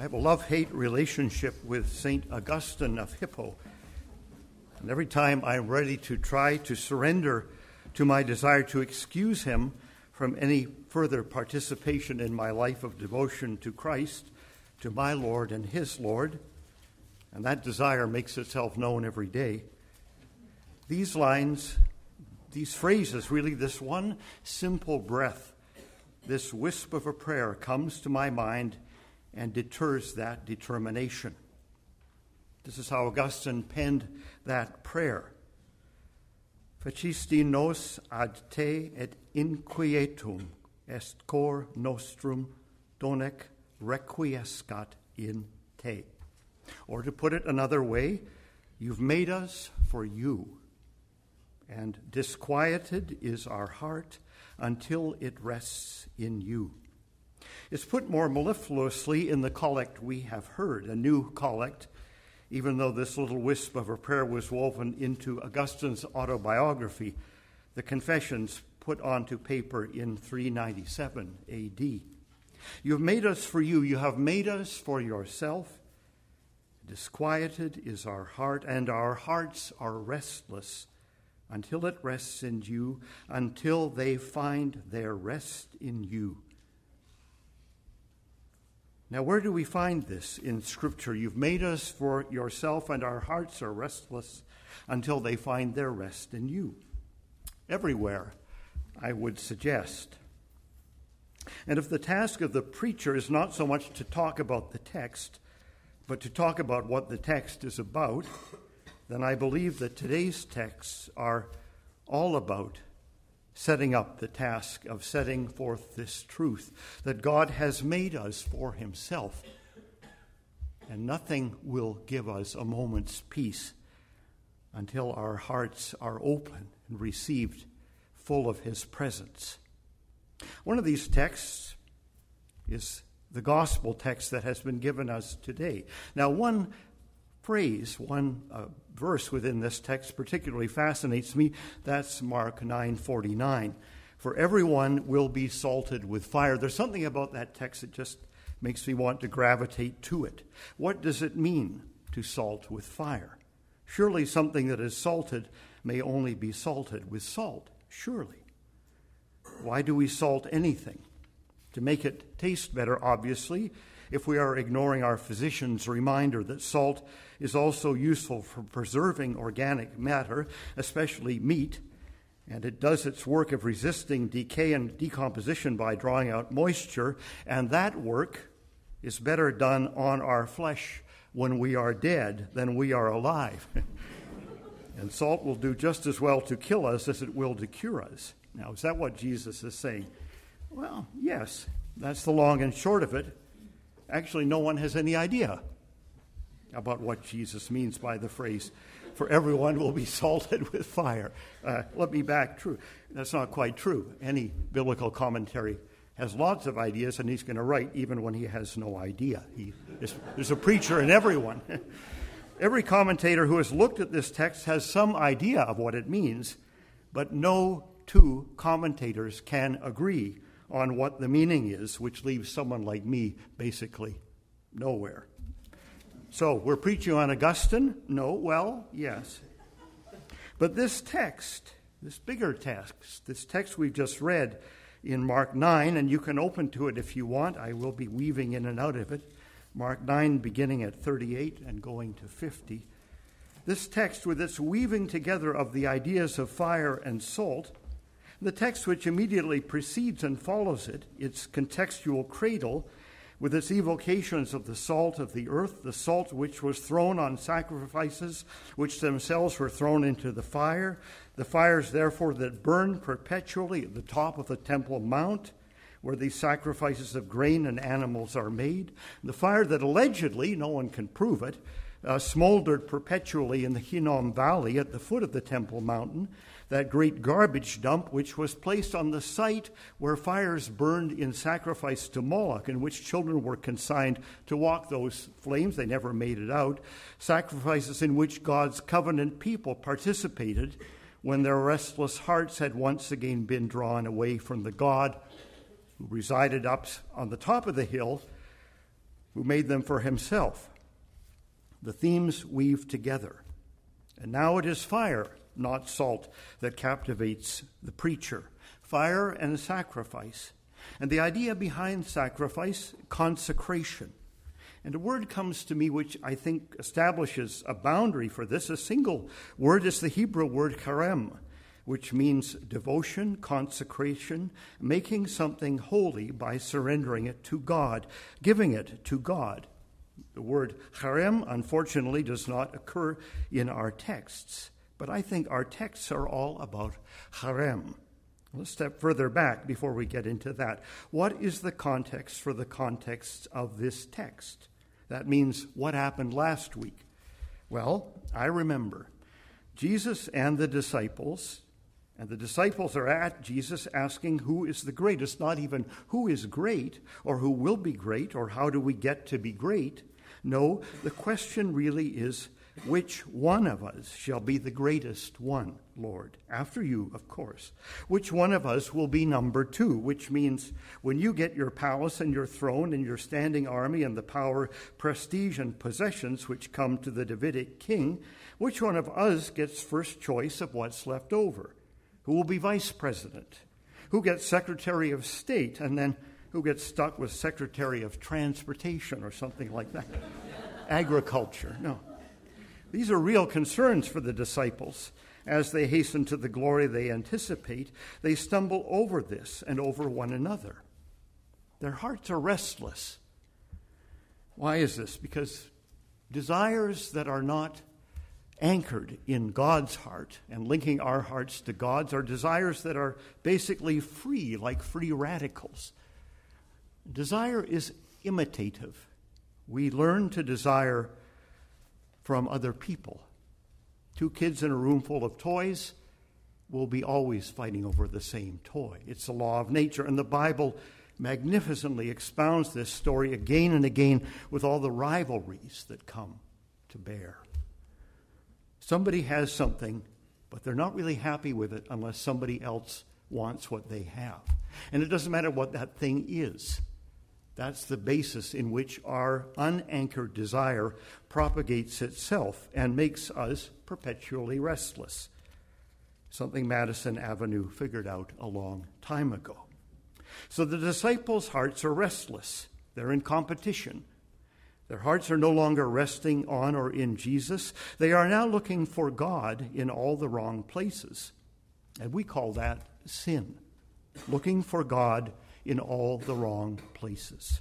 I have a love hate relationship with St. Augustine of Hippo. And every time I'm ready to try to surrender to my desire to excuse him from any further participation in my life of devotion to Christ, to my Lord and his Lord, and that desire makes itself known every day. These lines, these phrases, really, this one simple breath, this wisp of a prayer comes to my mind and deters that determination. This is how Augustine penned that prayer. Facisti nos ad te et inquietum est cor nostrum donec requiescat in te. Or to put it another way, you've made us for you, and disquieted is our heart until it rests in you. It's put more mellifluously in the collect we have heard, a new collect, even though this little wisp of a prayer was woven into Augustine's autobiography, the Confessions put onto paper in 397 AD. You have made us for you, you have made us for yourself. Disquieted is our heart, and our hearts are restless until it rests in you, until they find their rest in you. Now, where do we find this in Scripture? You've made us for yourself, and our hearts are restless until they find their rest in you. Everywhere, I would suggest. And if the task of the preacher is not so much to talk about the text, but to talk about what the text is about, then I believe that today's texts are all about setting up the task of setting forth this truth that God has made us for Himself. And nothing will give us a moment's peace until our hearts are open and received full of His presence. One of these texts is the gospel text that has been given us today. Now, one phrase, one uh, verse within this text particularly fascinates me. That's Mark 9:49. For everyone will be salted with fire. There's something about that text that just makes me want to gravitate to it. What does it mean to salt with fire? Surely something that is salted may only be salted with salt. Surely. Why do we salt anything? To make it taste better, obviously, if we are ignoring our physician's reminder that salt is also useful for preserving organic matter, especially meat, and it does its work of resisting decay and decomposition by drawing out moisture, and that work is better done on our flesh when we are dead than we are alive. and salt will do just as well to kill us as it will to cure us. Now, is that what Jesus is saying? Well, yes, that's the long and short of it. Actually, no one has any idea about what Jesus means by the phrase, for everyone will be salted with fire. Uh, let me back true. That's not quite true. Any biblical commentary has lots of ideas, and he's going to write even when he has no idea. He, is, there's a preacher in everyone. Every commentator who has looked at this text has some idea of what it means, but no two commentators can agree on what the meaning is, which leaves someone like me basically nowhere. So, we're preaching on Augustine? No, well, yes. But this text, this bigger text, this text we've just read in Mark 9, and you can open to it if you want. I will be weaving in and out of it. Mark 9, beginning at 38 and going to 50. This text, with its weaving together of the ideas of fire and salt, the text which immediately precedes and follows it, its contextual cradle, with its evocations of the salt of the earth, the salt which was thrown on sacrifices, which themselves were thrown into the fire, the fires, therefore, that burn perpetually at the top of the Temple Mount, where these sacrifices of grain and animals are made, the fire that allegedly, no one can prove it, uh, smoldered perpetually in the Hinnom Valley at the foot of the Temple Mountain, that great garbage dump which was placed on the site where fires burned in sacrifice to Moloch, in which children were consigned to walk those flames. They never made it out. Sacrifices in which God's covenant people participated when their restless hearts had once again been drawn away from the God who resided up on the top of the hill who made them for himself. The themes weave together. And now it is fire, not salt, that captivates the preacher. Fire and sacrifice. And the idea behind sacrifice, consecration. And a word comes to me which I think establishes a boundary for this. A single word is the Hebrew word cherem, which means devotion, consecration, making something holy by surrendering it to God, giving it to God. The word cherem, unfortunately, does not occur in our texts, but I think our texts are all about cherem. Let's step further back before we get into that. What is the context for the context of this text? That means what happened last week. Well, I remember Jesus and the disciples, and the disciples are at Jesus asking who is the greatest, not even who is great or who will be great or how do we get to be great. No, the question really is which one of us shall be the greatest one, Lord? After you, of course. Which one of us will be number two? Which means when you get your palace and your throne and your standing army and the power, prestige, and possessions which come to the Davidic king, which one of us gets first choice of what's left over? Who will be vice president? Who gets secretary of state? And then who gets stuck with secretary of transportation or something like that? Agriculture. No. These are real concerns for the disciples. As they hasten to the glory they anticipate, they stumble over this and over one another. Their hearts are restless. Why is this? Because desires that are not anchored in God's heart and linking our hearts to God's are desires that are basically free, like free radicals. Desire is imitative. We learn to desire from other people. Two kids in a room full of toys will be always fighting over the same toy. It's the law of nature, and the Bible magnificently expounds this story again and again with all the rivalries that come to bear. Somebody has something, but they're not really happy with it unless somebody else wants what they have. And it doesn't matter what that thing is. That's the basis in which our unanchored desire propagates itself and makes us perpetually restless. Something Madison Avenue figured out a long time ago. So the disciples' hearts are restless, they're in competition. Their hearts are no longer resting on or in Jesus. They are now looking for God in all the wrong places. And we call that sin. Looking for God in all the wrong places.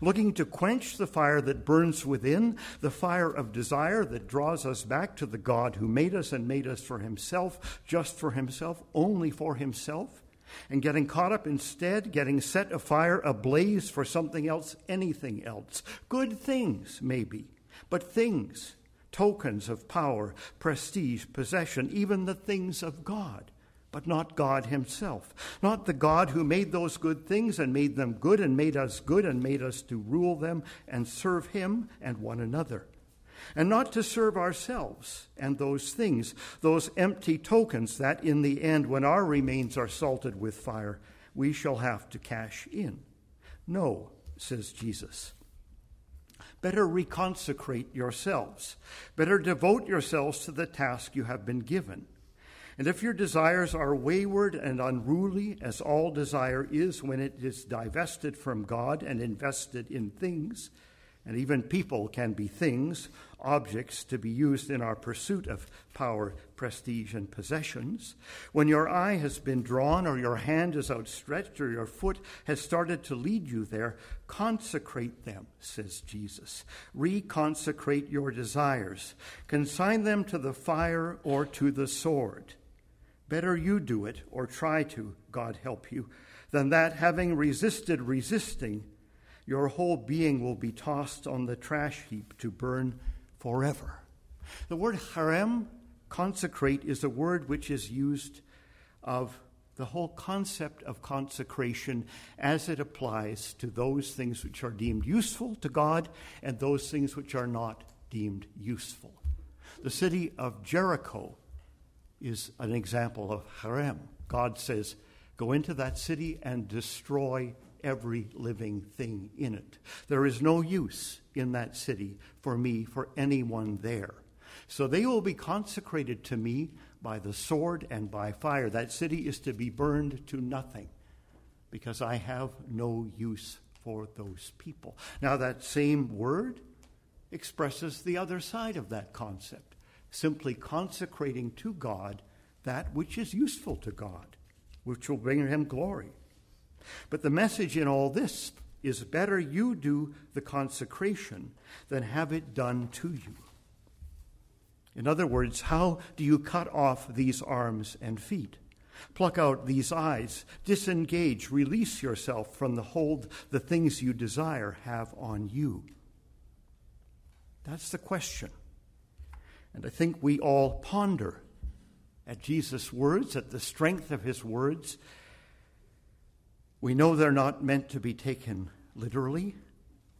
Looking to quench the fire that burns within, the fire of desire that draws us back to the God who made us and made us for himself, just for himself, only for himself, and getting caught up instead, getting set afire, ablaze for something else, anything else. Good things, maybe, but things, tokens of power, prestige, possession, even the things of God but not God Himself. Not the God who made those good things and made them good and made us good and made us to rule them and serve Him and one another. And not to serve ourselves and those things, those empty tokens that in the end, when our remains are salted with fire, we shall have to cash in. No, says Jesus. Better reconsecrate yourselves. Better devote yourselves to the task you have been given. And if your desires are wayward and unruly, as all desire is when it is divested from God and invested in things, and even people can be things, objects to be used in our pursuit of power, prestige, and possessions. When your eye has been drawn, or your hand is outstretched, or your foot has started to lead you there, consecrate them, says Jesus. Reconsecrate your desires. Consign them to the fire or to the sword. Better you do it, or try to, God help you, than that having resisted resisting, your whole being will be tossed on the trash heap to burn forever. The word cherem, consecrate, is a word which is used of the whole concept of consecration as it applies to those things which are deemed useful to God and those things which are not deemed useful. The city of Jericho is an example of cherem. God says, Go into that city and destroy every living thing in it. There is no use in that city for me, for anyone there. So they will be consecrated to me by the sword and by fire. That city is to be burned to nothing because I have no use for those people. Now, that same word expresses the other side of that concept simply consecrating to God that which is useful to God, which will bring him glory. But the message in all this is better you do the consecration than have it done to you. In other words, how do you cut off these arms and feet? Pluck out these eyes, disengage, release yourself from the hold the things you desire have on you. That's the question. And I think we all ponder at Jesus' words, at the strength of his words. We know they're not meant to be taken literally,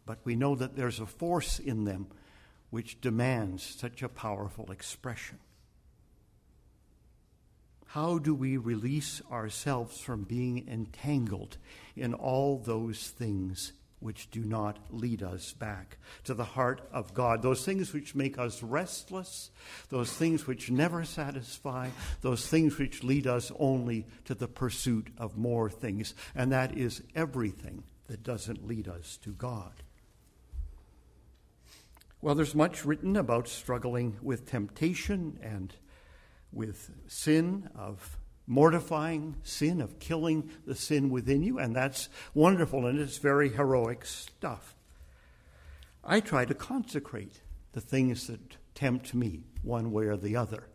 but we know that there's a force in them which demands such a powerful expression. How do we release ourselves from being entangled in all those things which do not lead us back to the heart of God? Those things which make us restless, those things which never satisfy, those things which lead us only to the pursuit of more things. And that is everything that doesn't lead us to God. Well, there's much written about struggling with temptation and with sin, of mortifying sin, of killing the sin within you, and that's wonderful and it's very heroic stuff. I try to consecrate the things that tempt me one way or the other.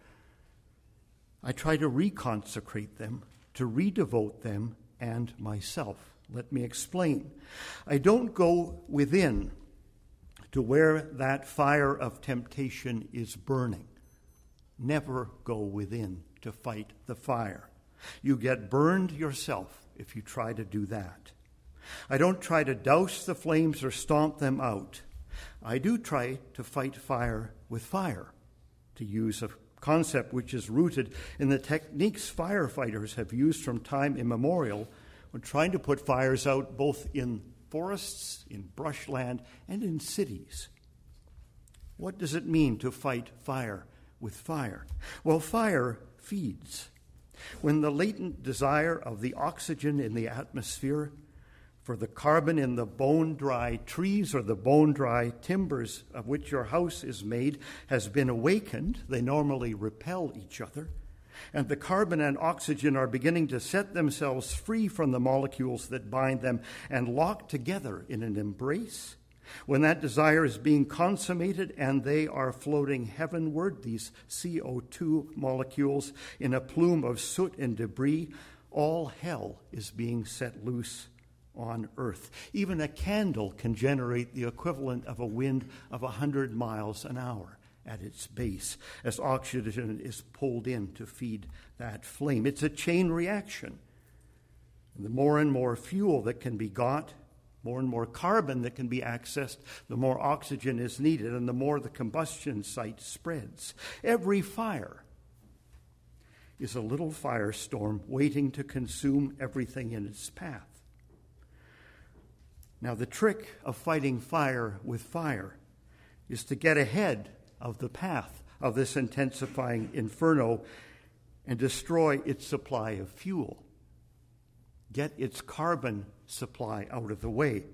I try to reconsecrate them, to redevote them and myself. Let me explain. I don't go within to where that fire of temptation is burning never go within to fight the fire. You get burned yourself if you try to do that. I don't try to douse the flames or stomp them out. I do try to fight fire with fire, to use a concept which is rooted in the techniques firefighters have used from time immemorial when trying to put fires out both in forests, in brushland, and in cities. What does it mean to fight fire with fire? Well, fire feeds. When the latent desire of the oxygen in the atmosphere for the carbon in the bone dry trees or the bone dry timbers of which your house is made has been awakened, they normally repel each other. And the carbon and oxygen are beginning to set themselves free from the molecules that bind them and lock together in an embrace. When that desire is being consummated and they are floating heavenward, these CO2 molecules, in a plume of soot and debris, all hell is being set loose on earth. Even a candle can generate the equivalent of a wind of 100 miles an hour at its base as oxygen is pulled in to feed that flame. It's a chain reaction. The more and more fuel that can be got, more and more carbon that can be accessed, the more oxygen is needed, and the more the combustion site spreads. Every fire is a little firestorm waiting to consume everything in its path. Now, the trick of fighting fire with fire is to get ahead of the path of this intensifying inferno and destroy its supply of fuel. Get its carbon supply out of the way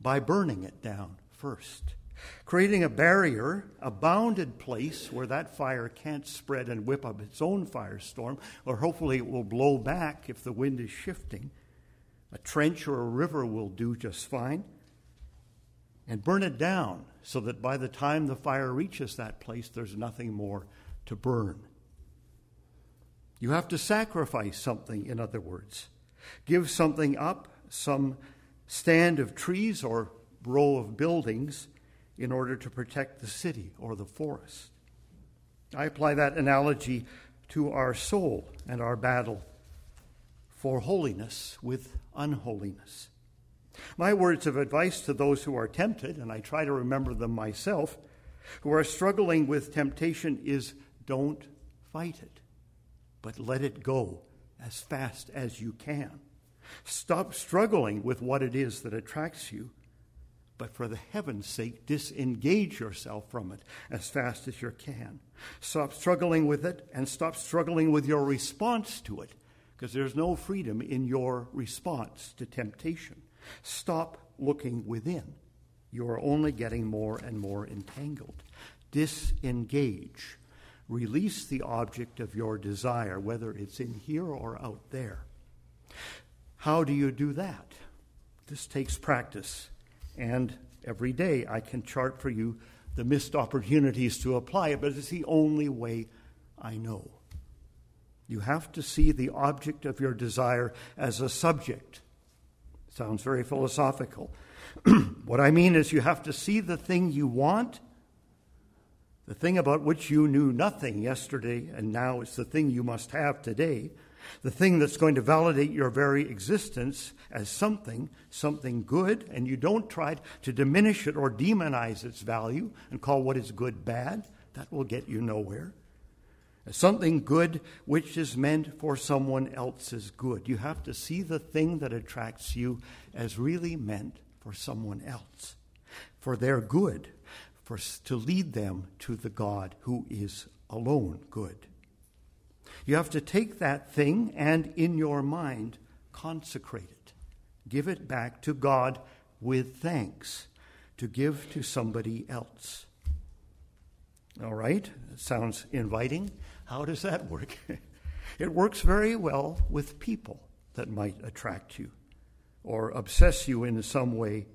by burning it down first. Creating a barrier, a bounded place where that fire can't spread and whip up its own firestorm, or hopefully it will blow back if the wind is shifting. A trench or a river will do just fine. And burn it down so that by the time the fire reaches that place, there's nothing more to burn. You have to sacrifice something, in other words. Give something up some stand of trees or row of buildings in order to protect the city or the forest. I apply that analogy to our soul and our battle for holiness with unholiness. My words of advice to those who are tempted, and I try to remember them myself, who are struggling with temptation is don't fight it, but let it go as fast as you can. Stop struggling with what it is that attracts you, but for the heaven's sake, disengage yourself from it as fast as you can. Stop struggling with it and stop struggling with your response to it, because there's no freedom in your response to temptation. Stop looking within. You are only getting more and more entangled. Disengage. Release the object of your desire, whether it's in here or out there. How do you do that? This takes practice. And every day I can chart for you the missed opportunities to apply it, but it's the only way I know. You have to see the object of your desire as a subject. Sounds very philosophical. what I mean is, you have to see the thing you want, the thing about which you knew nothing yesterday, and now it's the thing you must have today the thing that's going to validate your very existence as something, something good, and you don't try to diminish it or demonize its value and call what is good bad. That will get you nowhere. Something good which is meant for someone else's good. You have to see the thing that attracts you as really meant for someone else, for their good, for, to lead them to the God who is alone good. You have to take that thing and in your mind consecrate it. Give it back to God with thanks to give to somebody else. All right? sounds inviting. How does that work? it works very well with people that might attract you or obsess you in some way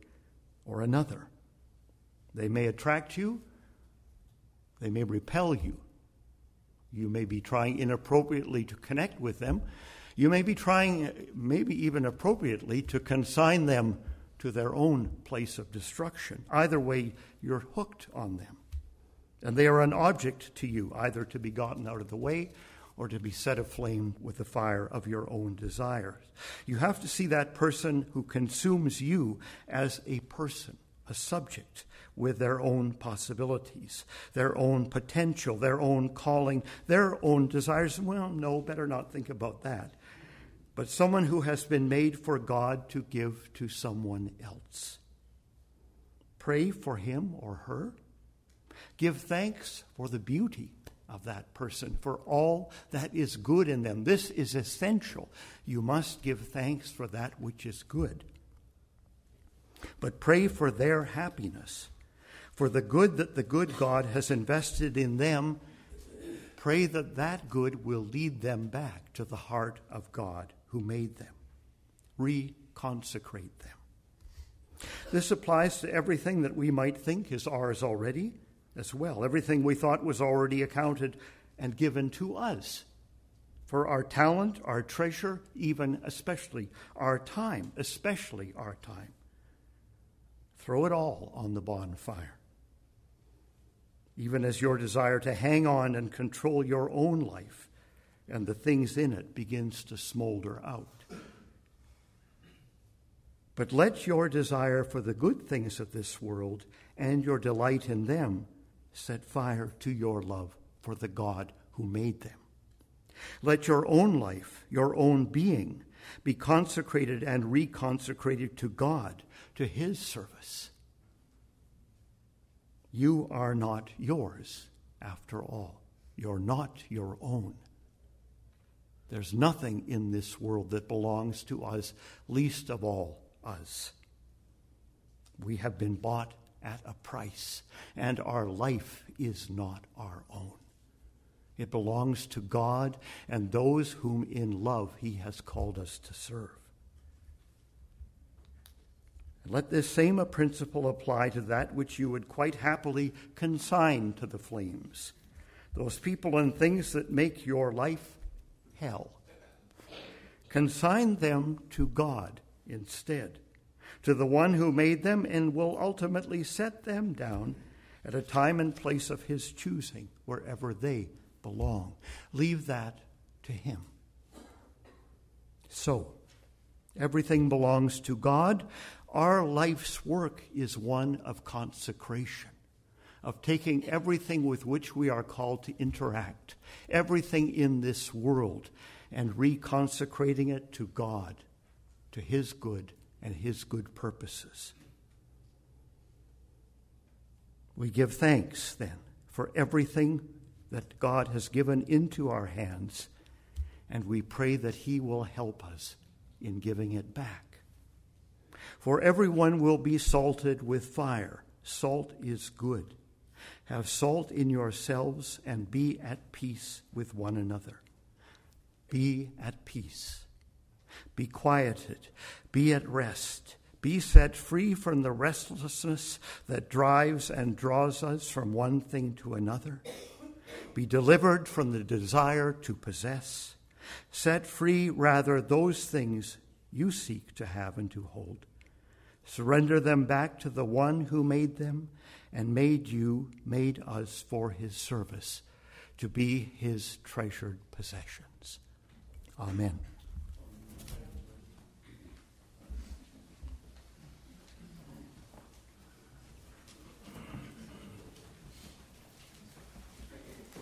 or another. They may attract you, they may repel you. You may be trying inappropriately to connect with them. You may be trying, maybe even appropriately, to consign them to their own place of destruction. Either way, you're hooked on them. And they are an object to you, either to be gotten out of the way or to be set aflame with the fire of your own desires. You have to see that person who consumes you as a person, a subject, with their own possibilities, their own potential, their own calling, their own desires. Well, no, better not think about that. But someone who has been made for God to give to someone else. Pray for him or her. Give thanks for the beauty of that person, for all that is good in them. This is essential. You must give thanks for that which is good. But pray for their happiness for the good that the good God has invested in them, pray that that good will lead them back to the heart of God who made them. Reconsecrate them. This applies to everything that we might think is ours already as well, everything we thought was already accounted and given to us. For our talent, our treasure, even especially our time, especially our time. Throw it all on the bonfire even as your desire to hang on and control your own life and the things in it begins to smolder out. But let your desire for the good things of this world and your delight in them set fire to your love for the God who made them. Let your own life, your own being, be consecrated and reconsecrated to God, to His service you are not yours, after all. You're not your own. There's nothing in this world that belongs to us, least of all us. We have been bought at a price, and our life is not our own. It belongs to God and those whom in love He has called us to serve. Let this same principle apply to that which you would quite happily consign to the flames those people and things that make your life hell. Consign them to God instead, to the one who made them and will ultimately set them down at a time and place of his choosing, wherever they belong. Leave that to him. So, everything belongs to God. Our life's work is one of consecration, of taking everything with which we are called to interact, everything in this world, and reconsecrating it to God, to his good and his good purposes. We give thanks then for everything that God has given into our hands, and we pray that he will help us in giving it back. For everyone will be salted with fire. Salt is good. Have salt in yourselves and be at peace with one another. Be at peace. Be quieted. Be at rest. Be set free from the restlessness that drives and draws us from one thing to another. Be delivered from the desire to possess. Set free, rather, those things you seek to have and to hold. Surrender them back to the one who made them and made you, made us for his service, to be his treasured possessions. Amen.